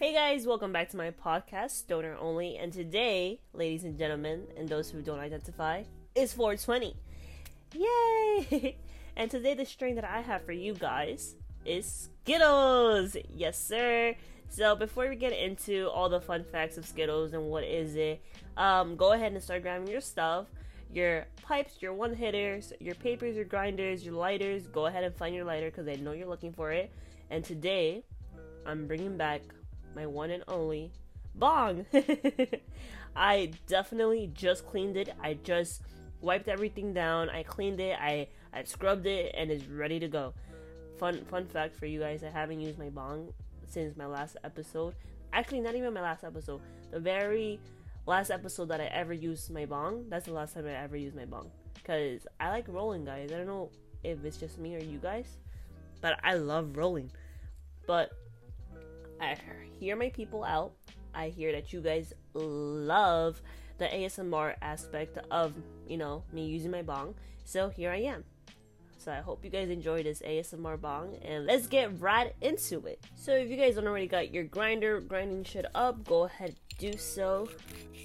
Hey guys, welcome back to my podcast, Stoner Only. And today, ladies and gentlemen, and those who don't identify, is 420. Yay! and today, the strain that I have for you guys is Skittles. Yes, sir. So before we get into all the fun facts of Skittles and what is it, um, go ahead and start grabbing your stuff, your pipes, your one hitters, your papers, your grinders, your lighters. Go ahead and find your lighter because I know you're looking for it. And today, I'm bringing back my one and only bong. I definitely just cleaned it. I just wiped everything down. I cleaned it. I I scrubbed it and it's ready to go. Fun fun fact for you guys: I haven't used my bong since my last episode. Actually, not even my last episode. The very last episode that I ever used my bong. That's the last time I ever used my bong. Cause I like rolling, guys. I don't know if it's just me or you guys, but I love rolling. But I hear my people out. I hear that you guys love the ASMR aspect of, you know, me using my bong. So here I am. So I hope you guys enjoy this ASMR bong and let's get right into it. So if you guys don't already got your grinder grinding shit up, go ahead do so.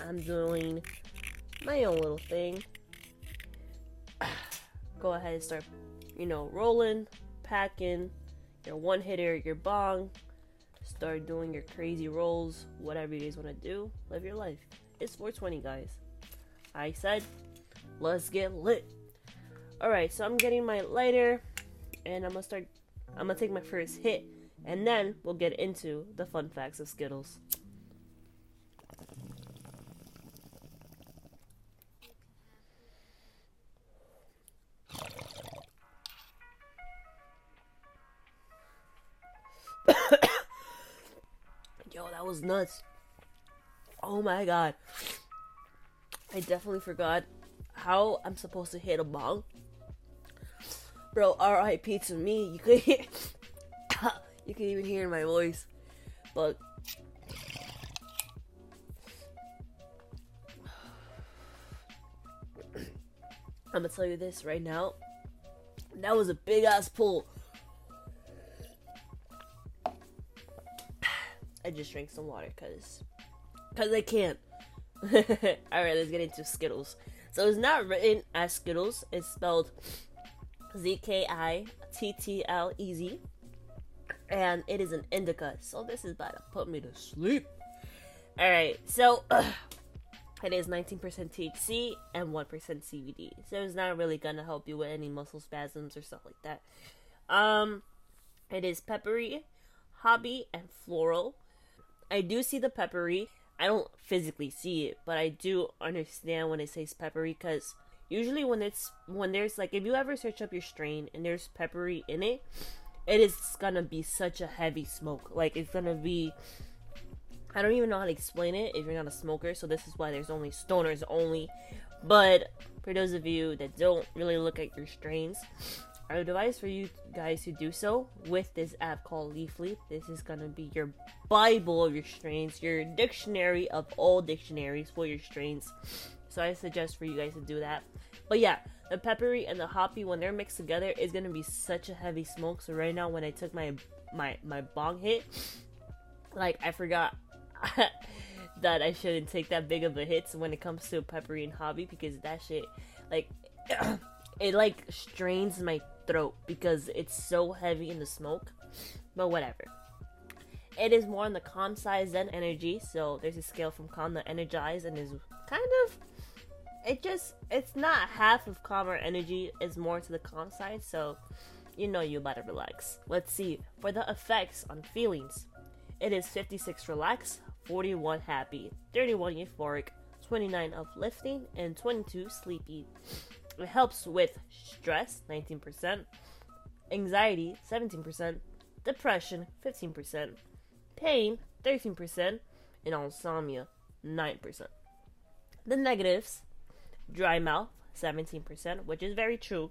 I'm doing my own little thing. Go ahead and start, you know, rolling, packing your one hitter, your bong, start doing your crazy rolls, whatever you guys want to do. Live your life. It's 420, guys. I said, let's get lit. Alright, so I'm getting my lighter, and I'm gonna start. I'm gonna take my first hit, and then we'll get into the fun facts of Skittles. Was nuts. Oh my god. I definitely forgot how I'm supposed to hit a ball. Bro, RIP to me. You could hear you can even hear my voice. But I'm gonna tell you this right now. That was a big ass pull. I just drank some water because because I can't. All right, let's get into Skittles. So it's not written as Skittles. It's spelled Z K I T T L E Z, and it is an indica. So this is about to put me to sleep. All right, so it is 19% THC and 1% CBD. So it's not really gonna help you with any muscle spasms or stuff like that. Um, it is peppery, hoppy, and floral. I do see the peppery. I don't physically see it, but I do understand when it says peppery because usually when it's when there's like if you ever search up your strain and there's peppery in it, it is gonna be such a heavy smoke. Like it's gonna be I don't even know how to explain it if you're not a smoker, so this is why there's only stoners only. But for those of you that don't really look at your strains, I would advise for you guys to do so with this app called Leafly. This is gonna be your Bible of your strains, your dictionary of all dictionaries for your strains. So I suggest for you guys to do that. But yeah, the peppery and the hoppy when they're mixed together is gonna be such a heavy smoke. So right now when I took my my my bong hit, like I forgot that I shouldn't take that big of a hit when it comes to peppery and hoppy because that shit like it like strains my throat because it's so heavy in the smoke. But whatever. It is more on the calm side than energy, so there's a scale from calm to energized and is kind of it just it's not half of calm or energy, it's more to the calm side, so you know you better relax. Let's see. For the effects on feelings, it is 56 relaxed, 41 happy, 31 euphoric, 29 uplifting, and 22 sleepy. It helps with stress, 19%, anxiety, 17%, depression, 15%, pain, 13%, and insomnia, 9%. The negatives dry mouth, 17%, which is very true,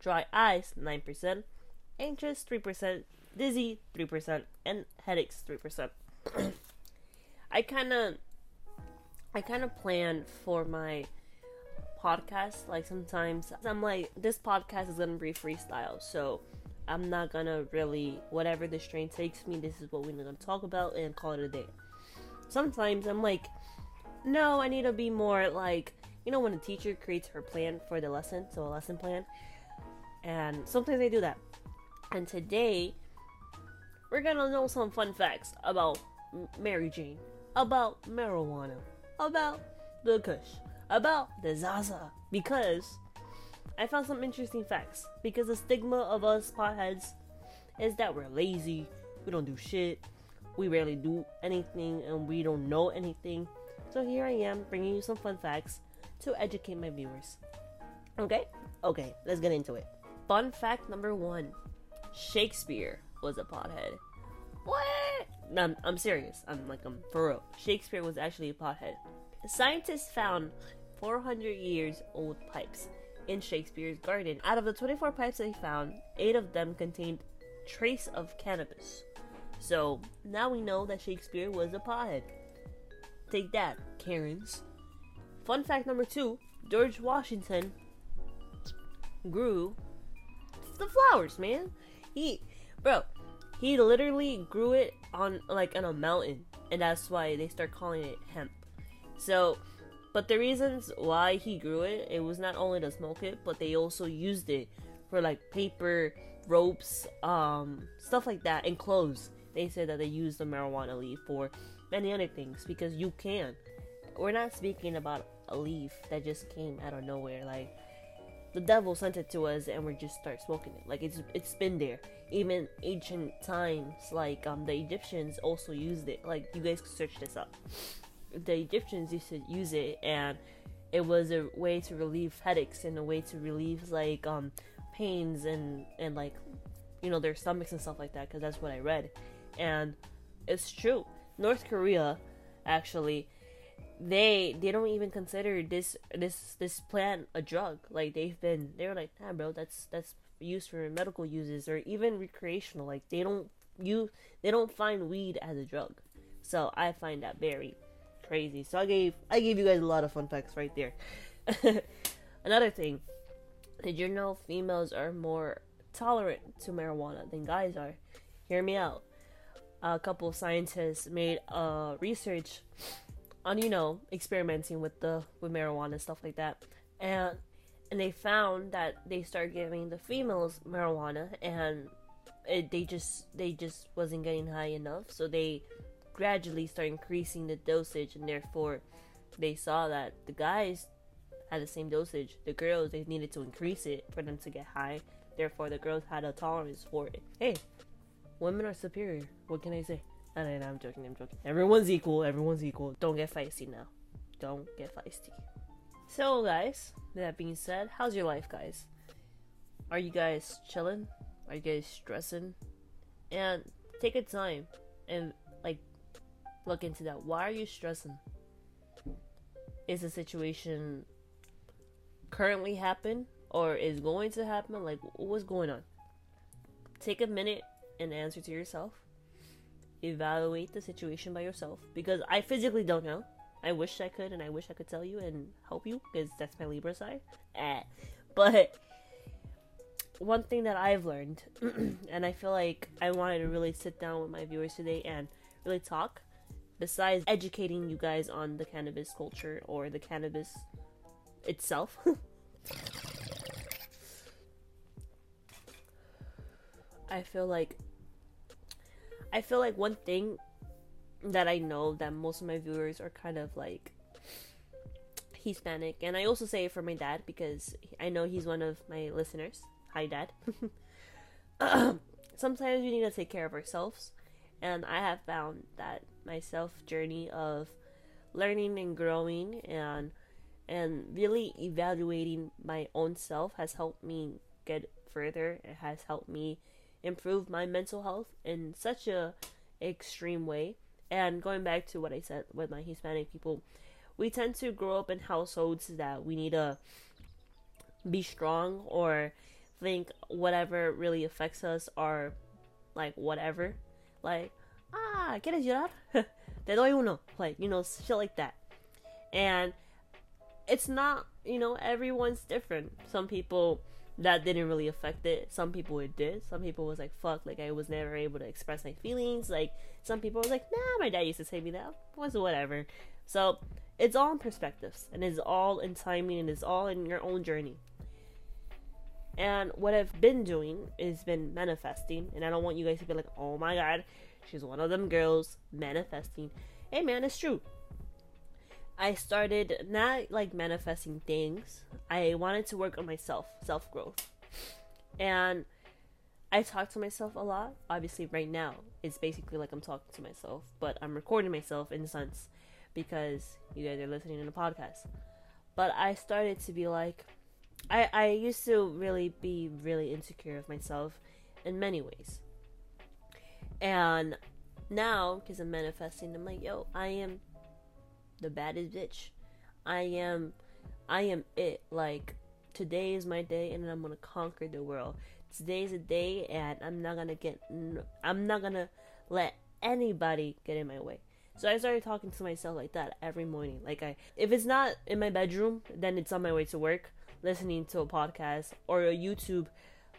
dry eyes, 9%, anxious, 3%, dizzy, 3%, and headaches, 3%. I kind of I kind of plan for my podcast like sometimes I'm like this podcast is to be freestyle. So I'm not gonna really whatever the strain takes me. This is what we're gonna talk about and call it a day. Sometimes I'm like, no, I need to be more like you know when a teacher creates her plan for the lesson, so a lesson plan, and sometimes they do that. And today we're gonna know some fun facts about Mary Jane, about marijuana, about the Kush, about the Zaza, because I found some interesting facts. Because the stigma of us potheads is that we're lazy, we don't do shit, we rarely do anything, and we don't know anything. So here I am bringing you some fun facts to educate my viewers. Okay? Okay, let's get into it. Fun fact number one Shakespeare was a pothead. What? No, I'm, I'm serious. I'm like, I'm for real. Shakespeare was actually a pothead. Scientists found 400 years old pipes in Shakespeare's garden. Out of the 24 pipes they found, 8 of them contained trace of cannabis. So now we know that Shakespeare was a pothead. Take that, Karens. Fun fact number two George Washington grew the flowers, man. He, bro, he literally grew it on like on a mountain, and that's why they start calling it hemp. So, but the reasons why he grew it, it was not only to smoke it, but they also used it for like paper, ropes, um, stuff like that, and clothes. They said that they used the marijuana leaf for many other things because you can. We're not speaking about a leaf that just came out of nowhere. Like the devil sent it to us and we just start smoking it. Like it's it's been there. Even ancient times, like um the Egyptians also used it. Like you guys search this up. The Egyptians used to use it and it was a way to relieve headaches and a way to relieve like um pains and and like you know their stomachs and stuff like that because that's what I read. And it's true. North Korea actually they they don't even consider this this this plant a drug. Like they've been they're like, nah, bro, that's that's used for medical uses or even recreational. Like they don't you they don't find weed as a drug. So I find that very crazy. So I gave I gave you guys a lot of fun facts right there. Another thing, did you know females are more tolerant to marijuana than guys are? Hear me out. A couple of scientists made uh, research on you know experimenting with the with marijuana and stuff like that and and they found that they started giving the females marijuana and it, they just they just wasn't getting high enough so they gradually start increasing the dosage and therefore they saw that the guys had the same dosage the girls they needed to increase it for them to get high therefore the girls had a tolerance for it hey women are superior what can i say no, no, I'm joking, I'm joking. Everyone's equal, everyone's equal. Don't get feisty now. Don't get feisty. So, guys, that being said, how's your life, guys? Are you guys chilling? Are you guys stressing? And take a time and, look into that. Why are you stressing? Is the situation currently happen or is going to happen? Like, what's going on? Take a minute and answer to yourself evaluate the situation by yourself because I physically don't know. I wish I could, and I wish I could tell you and help you because that's my Libra side. Eh. But one thing that I've learned, and I feel like I wanted to really sit down with my viewers today and really talk, besides educating you guys on the cannabis culture or the cannabis itself. I feel like I feel like one thing that I know that most of my viewers are kind of like Hispanic, and I also say it for my dad because I know he's one of my listeners. Hi, Dad. Sometimes we need to take care of ourselves, and I have found that my self journey of learning and growing and and really evaluating my own self has helped me get further. It has helped me improve my mental health in such a extreme way. And going back to what I said with my Hispanic people, we tend to grow up in households that we need to be strong or think whatever really affects us are like whatever. Like, ah, ¿quieres llorar? Te doy uno. Like, you know, shit like that. And it's not, you know, everyone's different. Some people that didn't really affect it. Some people it did. Some people was like, fuck, like I was never able to express my feelings. Like some people was like, nah, my dad used to say me that. Was whatever. So it's all in perspectives and it's all in timing and it's all in your own journey. And what I've been doing is been manifesting, and I don't want you guys to be like, oh my god, she's one of them girls manifesting. Hey man, it's true. I started not like manifesting things. I wanted to work on myself, self growth. And I talk to myself a lot. Obviously, right now, it's basically like I'm talking to myself, but I'm recording myself in a sense because you guys are listening to the podcast. But I started to be like, I, I used to really be really insecure of myself in many ways. And now, because I'm manifesting, I'm like, yo, I am the baddest bitch. I am, I am it. Like today is my day, and I'm gonna conquer the world. Today's a day, and I'm not gonna get, I'm not gonna let anybody get in my way. So I started talking to myself like that every morning. Like I, if it's not in my bedroom, then it's on my way to work, listening to a podcast or a YouTube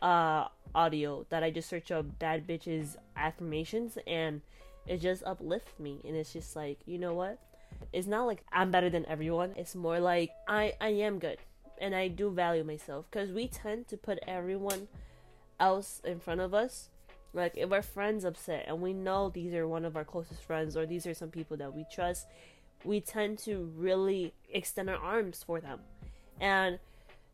uh, audio that I just search up bad bitches affirmations and it just uplifts me and it's just like you know what it's not like I'm better than everyone. It's more like I I am good and I do value myself cuz we tend to put everyone else in front of us. Like if our friends upset and we know these are one of our closest friends or these are some people that we trust, we tend to really extend our arms for them. And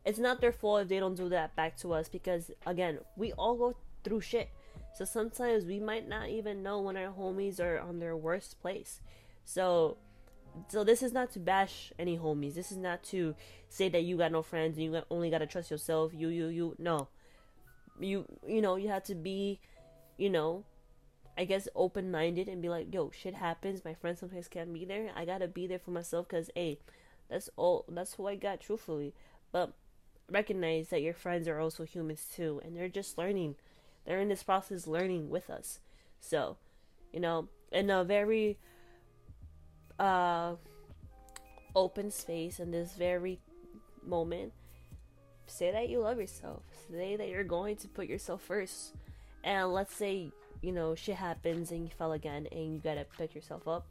it's not their fault if they don't do that back to us because again, we all go through shit. So sometimes we might not even know when our homies are on their worst place. So so this is not to bash any homies. This is not to say that you got no friends and you only got to trust yourself. You, you, you. No, you, you know, you have to be, you know, I guess open minded and be like, yo, shit happens. My friends sometimes can't be there. I gotta be there for myself because, hey, that's all. That's who I got, truthfully. But recognize that your friends are also humans too, and they're just learning. They're in this process learning with us. So, you know, in a very uh, open space in this very moment, say that you love yourself. Say that you're going to put yourself first. And let's say, you know, shit happens and you fell again and you gotta pick yourself up.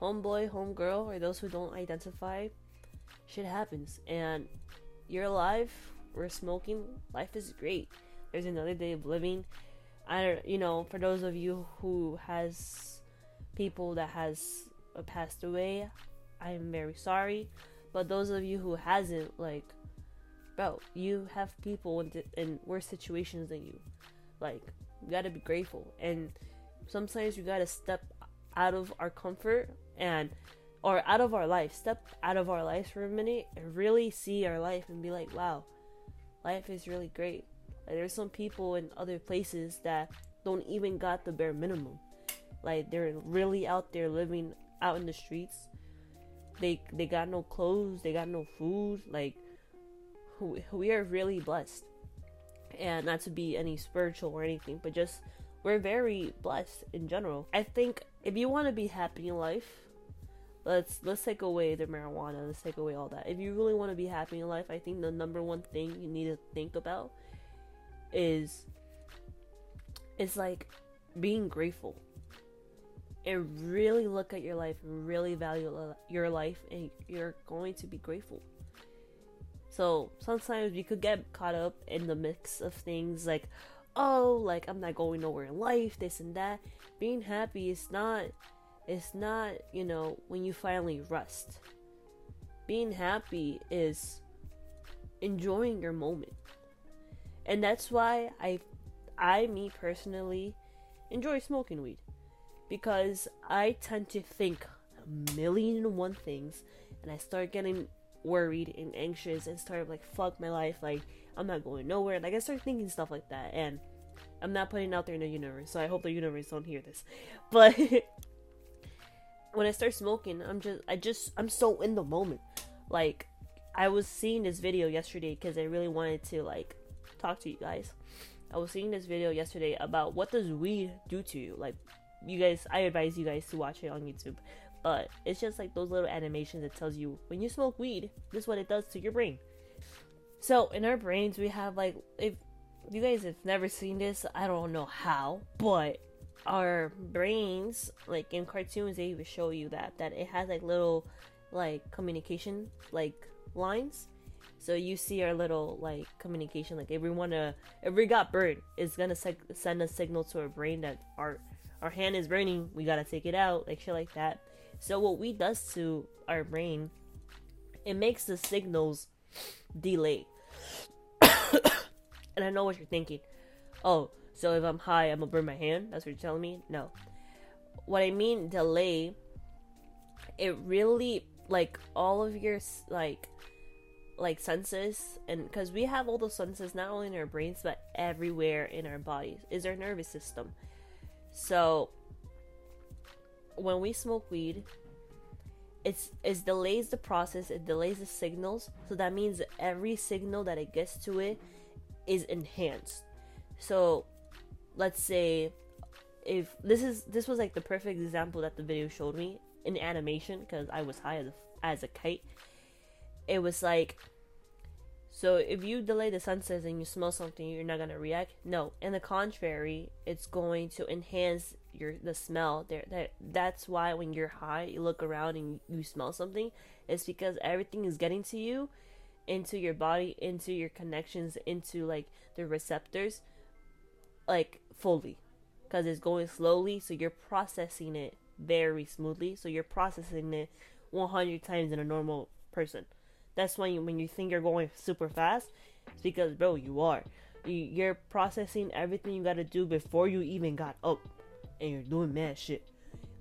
Homeboy, homegirl, or those who don't identify, shit happens. And you're alive, we're smoking, life is great. There's another day of living. I don't, you know, for those of you who has people that has uh, passed away, I am very sorry. But those of you who hasn't, like, bro, you have people in, in worse situations than you. Like, you gotta be grateful. And sometimes you gotta step out of our comfort and or out of our life step out of our lives for a minute and really see our life and be like wow life is really great like there's some people in other places that don't even got the bare minimum like they're really out there living out in the streets. They they got no clothes, they got no food. Like we are really blessed. And not to be any spiritual or anything, but just we're very blessed in general. I think if you want to be happy in life, let's let's take away the marijuana, let's take away all that. If you really want to be happy in life, I think the number one thing you need to think about is is like being grateful. And really look at your life really value your life and you're going to be grateful. So sometimes we could get caught up in the mix of things like oh like i'm not going nowhere in life this and that. Being happy is not it's not you know when you finally rest being happy is enjoying your moment. And that's why i i me personally enjoy smoking weed. Because I tend to think a million and one things and I start getting worried and anxious and start like fuck my life like I'm not going nowhere like I start thinking stuff like that and I'm not putting out there in the universe so I hope the universe don't hear this. But when I start smoking I'm just I just I'm so in the moment like I was seeing this video yesterday because I really wanted to like talk to you guys I was seeing this video yesterday about what does weed do to you like you guys I advise you guys to watch it on YouTube. But it's just like those little animations that tells you when you smoke weed, this is what it does to your brain. So in our brains, we have like if you guys have never seen this, I don't know how, but our brains, like in cartoons, they even show you that that it has like little like communication like lines. So you see our little like communication, like if we wanna, if we got burnt, it's gonna seg- send a signal to our brain that our our hand is burning, we gotta take it out, like shit like that. So what we does to our brain, it makes the signals delay. and I know what you're thinking. Oh, so if I'm high, I'm gonna burn my hand. That's what you're telling me. No, what I mean delay. It really like all of your like like senses and because we have all those senses not only in our brains but everywhere in our bodies is our nervous system so when we smoke weed it's it delays the process it delays the signals so that means every signal that it gets to it is enhanced so let's say if this is this was like the perfect example that the video showed me in animation because i was high as a, as a kite. It was like so if you delay the senses and you smell something you're not gonna react? No. In the contrary it's going to enhance your the smell. There that that's why when you're high you look around and you smell something it's because everything is getting to you into your body into your connections into like the receptors like fully because it's going slowly so you're processing it very smoothly. So you're processing it 100 times in a normal person. That's when you, when you think you're going super fast it's because bro you are. You, you're processing everything you got to do before you even got up and you're doing mad shit.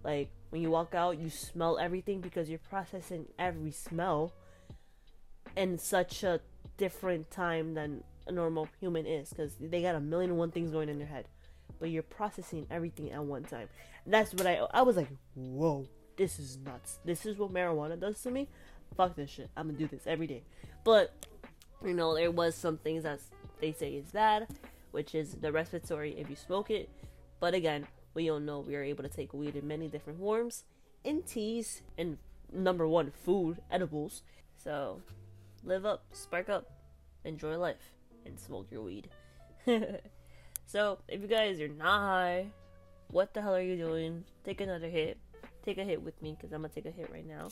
Like when you walk out you smell everything because you're processing every smell in such a different time than a normal human is because they got a million and one things going in their head. But you're processing everything at one time. That's what i i was like whoa this is nuts. This is what marijuana does to me? Fuck this shit. I'm gonna do this every day. But you know there was some things that they say is bad which is the respiratory if you smoke it. But again we all know we are able to take weed in many different forms. In teas and number one food edibles. So live up spark up enjoy life and smoke your weed. so, if you guys are not high, what the hell are you doing? Take another hit. Take a hit with me because I'm gonna take a hit right now.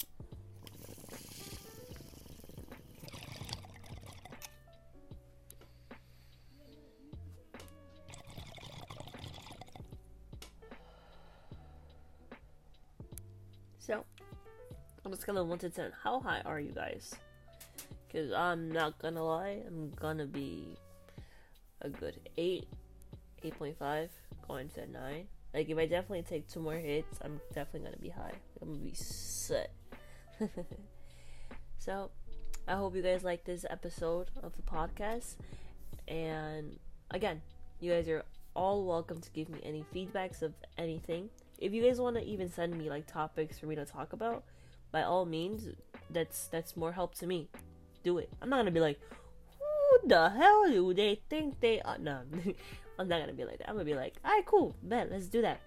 So, I'm just gonna 1 to 10. How high are you guys? Because I'm not gonna lie, I'm gonna be a good 8, 8.5, going to 9. Like, if I definitely take two more hits, I'm definitely gonna be high. I'm gonna be set. so, I hope you guys like this episode of the podcast. And again, you guys are all welcome to give me any feedbacks of anything. If you guys want to even send me like topics for me to talk about, by all means, that's that's more help to me do it. I'm not gonna be like, who the hell do they think they are? No, I'm not gonna be like that. I'm gonna be like, alright, cool, bet, let's do that.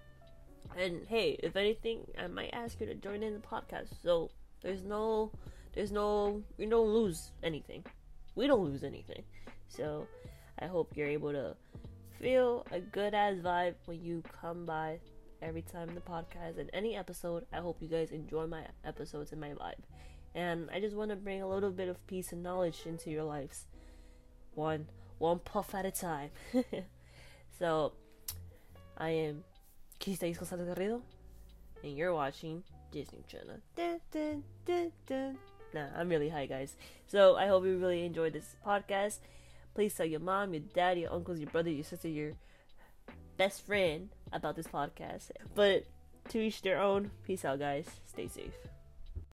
And hey, if anything, I might ask you to join in the podcast. So there's no, there's no, you don't lose anything. We don't lose anything. So I hope you're able to feel a good ass vibe when you come by every time the podcast and any episode. I hope you guys enjoy my episodes and my vibe and I just want to bring a little bit of peace and knowledge into your lives, one one puff at a time. so, I am Kista Isco Garrido, and you're watching Disney Channel. Dun, dun, dun, dun. Nah, I'm really high, guys. So I hope you really enjoyed this podcast. Please tell your mom, your dad, your uncles, your brother, your sister, your best friend about this podcast. But to each their own. Peace out, guys. Stay safe.